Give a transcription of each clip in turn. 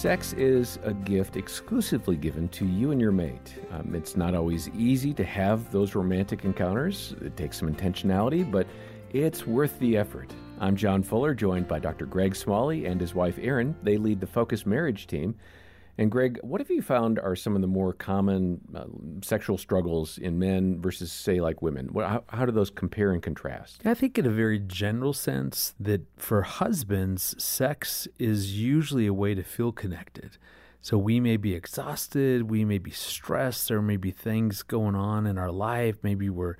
Sex is a gift exclusively given to you and your mate. Um, it's not always easy to have those romantic encounters. It takes some intentionality, but it's worth the effort. I'm John Fuller, joined by Dr. Greg Smalley and his wife Erin. They lead the Focus Marriage Team. And Greg, what have you found are some of the more common uh, sexual struggles in men versus, say, like women? What, how, how do those compare and contrast? I think, in a very general sense, that for husbands, sex is usually a way to feel connected. So we may be exhausted, we may be stressed, there may be things going on in our life, maybe we're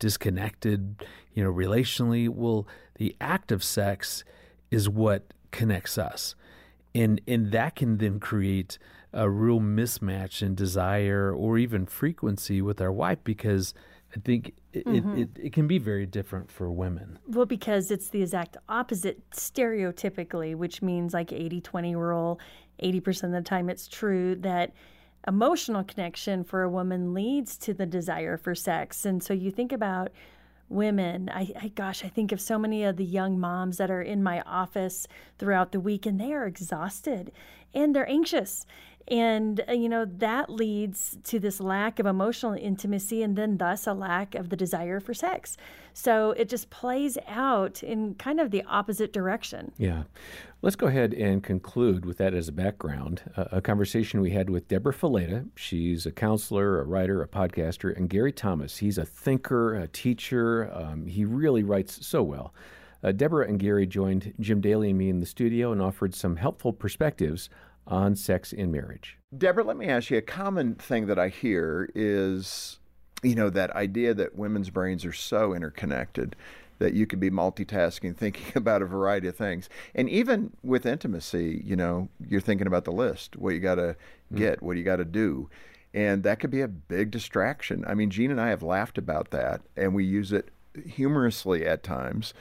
disconnected, you know, relationally. Well, the act of sex is what connects us and and that can then create a real mismatch in desire or even frequency with our wife because I think it, mm-hmm. it, it, it, can be very different for women. Well, because it's the exact opposite stereotypically, which means like 80 20 rule, 80% of the time it's true that emotional connection for a woman leads to the desire for sex. And so you think about women. I, I, gosh, I think of so many of the young moms that are in my office throughout the week and they are exhausted and they're anxious. And, uh, you know, that leads to this lack of emotional intimacy and then thus a lack of the desire for sex. So it just plays out in kind of the opposite direction. Yeah. Let's go ahead and conclude with that as a background. Uh, a conversation we had with Deborah Fileta. She's a counselor, a writer, a podcaster, and Gary Thomas. He's a thinker, a teacher. Um, he really writes so well. Uh, Deborah and Gary joined Jim Daly and me in the studio and offered some helpful perspectives on sex in marriage. Deborah, let me ask you a common thing that I hear is, you know, that idea that women's brains are so interconnected that you could be multitasking, thinking about a variety of things. And even with intimacy, you know, you're thinking about the list, what you got to mm. get, mm. what you got to do. And that could be a big distraction. I mean, Jean and I have laughed about that, and we use it humorously at times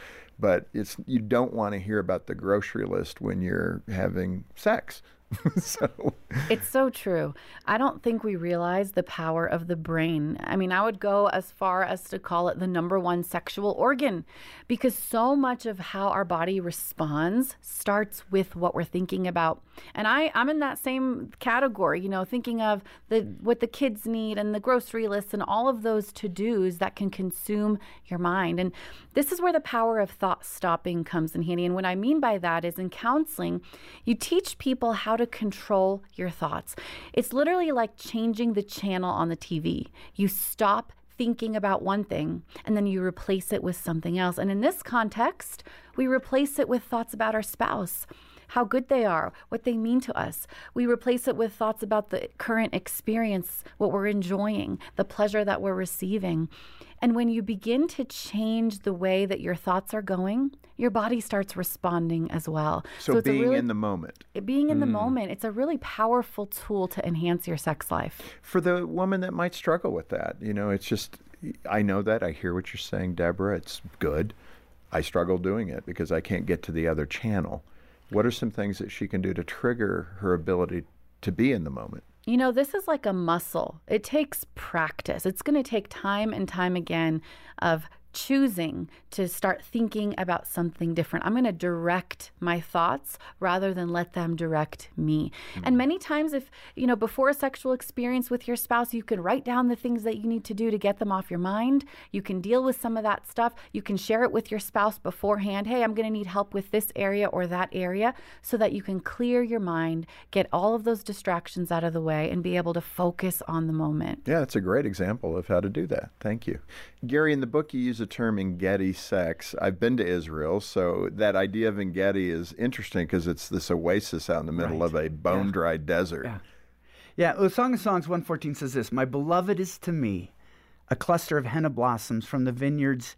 but it's you don't want to hear about the grocery list when you're having sex so it's so true. I don't think we realize the power of the brain. I mean, I would go as far as to call it the number one sexual organ because so much of how our body responds starts with what we're thinking about. And I I'm in that same category, you know, thinking of the what the kids need and the grocery list and all of those to-dos that can consume your mind. And this is where the power of thought stopping comes in handy. And what I mean by that is in counseling, you teach people how to control your thoughts. It's literally like changing the channel on the TV. You stop thinking about one thing and then you replace it with something else. And in this context, we replace it with thoughts about our spouse how good they are, what they mean to us. We replace it with thoughts about the current experience, what we're enjoying, the pleasure that we're receiving. And when you begin to change the way that your thoughts are going, your body starts responding as well. So, so being really, in the moment. Being in mm. the moment, it's a really powerful tool to enhance your sex life. For the woman that might struggle with that, you know, it's just, I know that. I hear what you're saying, Deborah. It's good. I struggle doing it because I can't get to the other channel. What are some things that she can do to trigger her ability to be in the moment? You know, this is like a muscle. It takes practice. It's going to take time and time again of choosing to start thinking about something different. I'm going to direct my thoughts rather than let them direct me. Mm-hmm. And many times, if, you know, before a sexual experience with your spouse, you can write down the things that you need to do to get them off your mind. You can deal with some of that stuff. You can share it with your spouse beforehand. Hey, I'm going to need help with this area or that area so that you can clear your mind, get all of those distractions out of the way, and be able to focus on the moment. Yeah, that's a great example of how to do that. Thank you. Gary, in the book, you use a term Engedi sex. I've been to Israel, so that idea of Engedi is interesting because it's this oasis out in the middle right. of a bone dry desert. Yeah. yeah, the Song of Songs 114 says this My beloved is to me a cluster of henna blossoms from the vineyards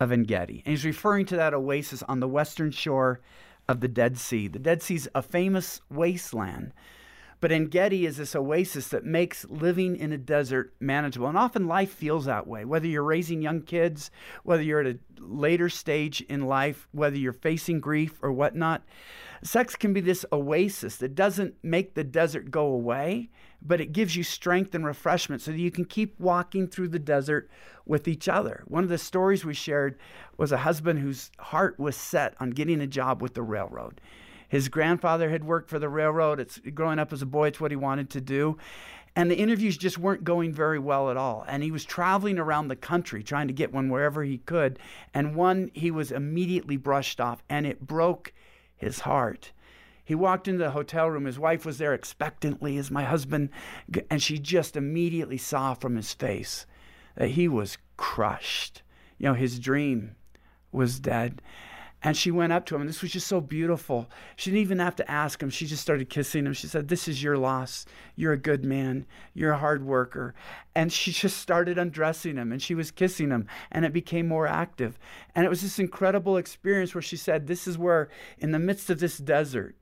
of Engedi. And he's referring to that oasis on the western shore of the Dead Sea. The Dead Sea is a famous wasteland but Engedi is this oasis that makes living in a desert manageable. And often life feels that way, whether you're raising young kids, whether you're at a later stage in life, whether you're facing grief or whatnot. Sex can be this oasis that doesn't make the desert go away, but it gives you strength and refreshment so that you can keep walking through the desert with each other. One of the stories we shared was a husband whose heart was set on getting a job with the railroad His grandfather had worked for the railroad. It's growing up as a boy, it's what he wanted to do. And the interviews just weren't going very well at all. And he was traveling around the country trying to get one wherever he could. And one he was immediately brushed off, and it broke his heart. He walked into the hotel room. His wife was there expectantly as my husband, and she just immediately saw from his face that he was crushed. You know, his dream was dead. And she went up to him, and this was just so beautiful. She didn't even have to ask him. She just started kissing him. She said, This is your loss. You're a good man. You're a hard worker. And she just started undressing him, and she was kissing him, and it became more active. And it was this incredible experience where she said, This is where, in the midst of this desert,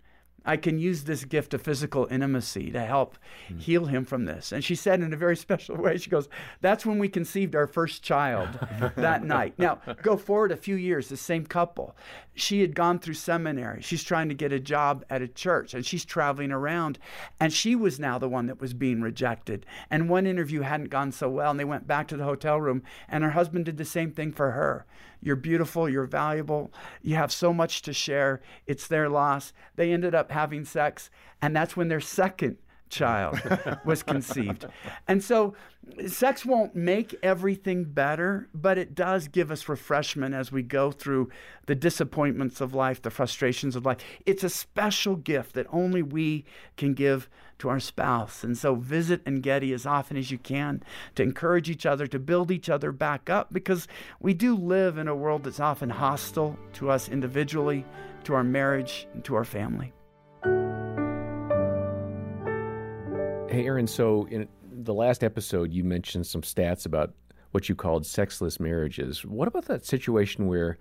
I can use this gift of physical intimacy to help mm. heal him from this. And she said in a very special way, she goes, That's when we conceived our first child that night. Now, go forward a few years, the same couple. She had gone through seminary. She's trying to get a job at a church and she's traveling around. And she was now the one that was being rejected. And one interview hadn't gone so well. And they went back to the hotel room, and her husband did the same thing for her. You're beautiful. You're valuable. You have so much to share. It's their loss. They ended up having sex, and that's when their second child was conceived. And so sex won't make everything better, but it does give us refreshment as we go through the disappointments of life, the frustrations of life. It's a special gift that only we can give to our spouse. And so visit Engedi as often as you can to encourage each other, to build each other back up, because we do live in a world that's often hostile to us individually, to our marriage, and to our family. Hey, Erin, so in the last episode, you mentioned some stats about what you called sexless marriages. What about that situation where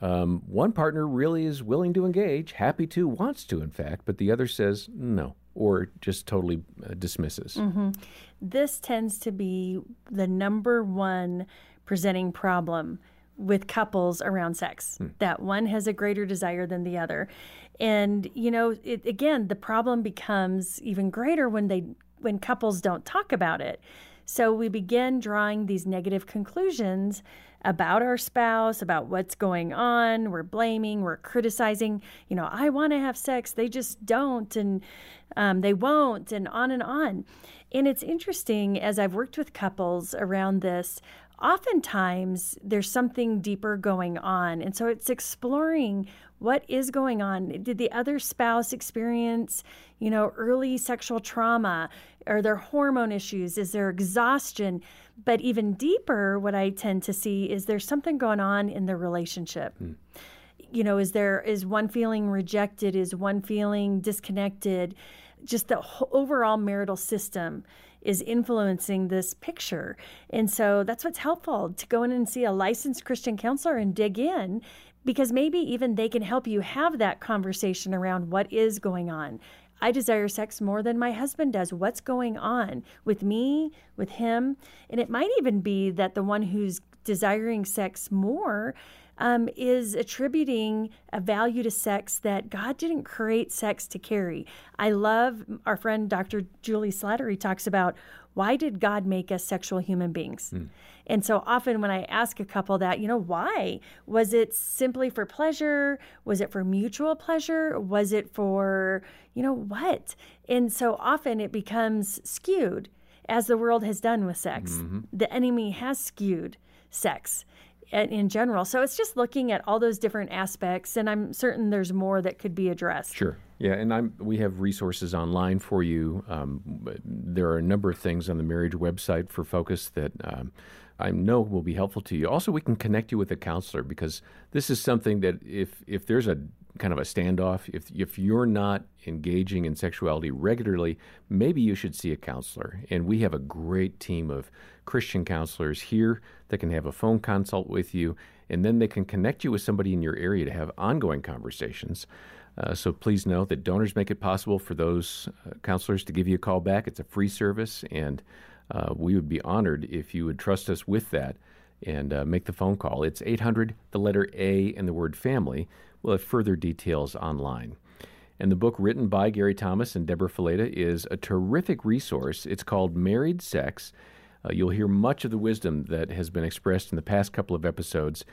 um, one partner really is willing to engage, happy to, wants to, in fact, but the other says no or just totally uh, dismisses? Mm-hmm. This tends to be the number one presenting problem with couples around sex hmm. that one has a greater desire than the other and you know it, again the problem becomes even greater when they when couples don't talk about it. So we begin drawing these negative conclusions about our spouse, about what's going on. We're blaming, we're criticizing. You know, I want to have sex, they just don't, and um, they won't, and on and on. And it's interesting as I've worked with couples around this, oftentimes there's something deeper going on. And so it's exploring what is going on. Did the other spouse experience, you know, early sexual trauma? Are there hormone issues? Is there exhaustion? But even deeper, what I tend to see is there's something going on in the relationship. Hmm. You know, is there is one feeling rejected? Is one feeling disconnected? Just the overall marital system is influencing this picture. And so that's what's helpful to go in and see a licensed Christian counselor and dig in because maybe even they can help you have that conversation around what is going on. I desire sex more than my husband does. What's going on with me, with him? And it might even be that the one who's desiring sex more um, is attributing a value to sex that God didn't create sex to carry. I love our friend Dr. Julie Slattery talks about why did God make us sexual human beings? Mm. And so often when I ask a couple that, you know, why? Was it simply for pleasure? Was it for mutual pleasure? Was it for, you know, what? And so often it becomes skewed as the world has done with sex. Mm-hmm. The enemy has skewed sex in general. So it's just looking at all those different aspects, and I'm certain there's more that could be addressed. Sure. Yeah, and I'm, we have resources online for you. Um, there are a number of things on the marriage website for Focus that um, I know will be helpful to you. Also, we can connect you with a counselor because this is something that if if there's a kind of a standoff, if if you're not engaging in sexuality regularly, maybe you should see a counselor. And we have a great team of Christian counselors here that can have a phone consult with you, and then they can connect you with somebody in your area to have ongoing conversations. Uh, so please know that donors make it possible for those uh, counselors to give you a call back. It's a free service, and uh, we would be honored if you would trust us with that and uh, make the phone call. It's 800, the letter A, and the word family. We'll have further details online. And the book written by Gary Thomas and Deborah Fileta is a terrific resource. It's called Married Sex. Uh, you'll hear much of the wisdom that has been expressed in the past couple of episodes.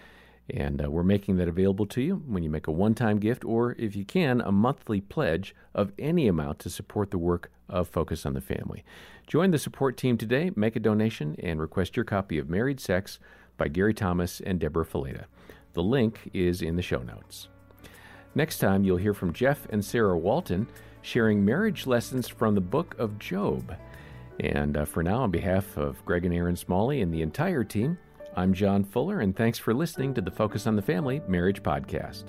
And uh, we're making that available to you when you make a one time gift or, if you can, a monthly pledge of any amount to support the work of Focus on the Family. Join the support team today, make a donation, and request your copy of Married Sex by Gary Thomas and Deborah Fileta. The link is in the show notes. Next time, you'll hear from Jeff and Sarah Walton sharing marriage lessons from the book of Job. And uh, for now, on behalf of Greg and Erin Smalley and the entire team, I'm John Fuller, and thanks for listening to the Focus on the Family Marriage Podcast.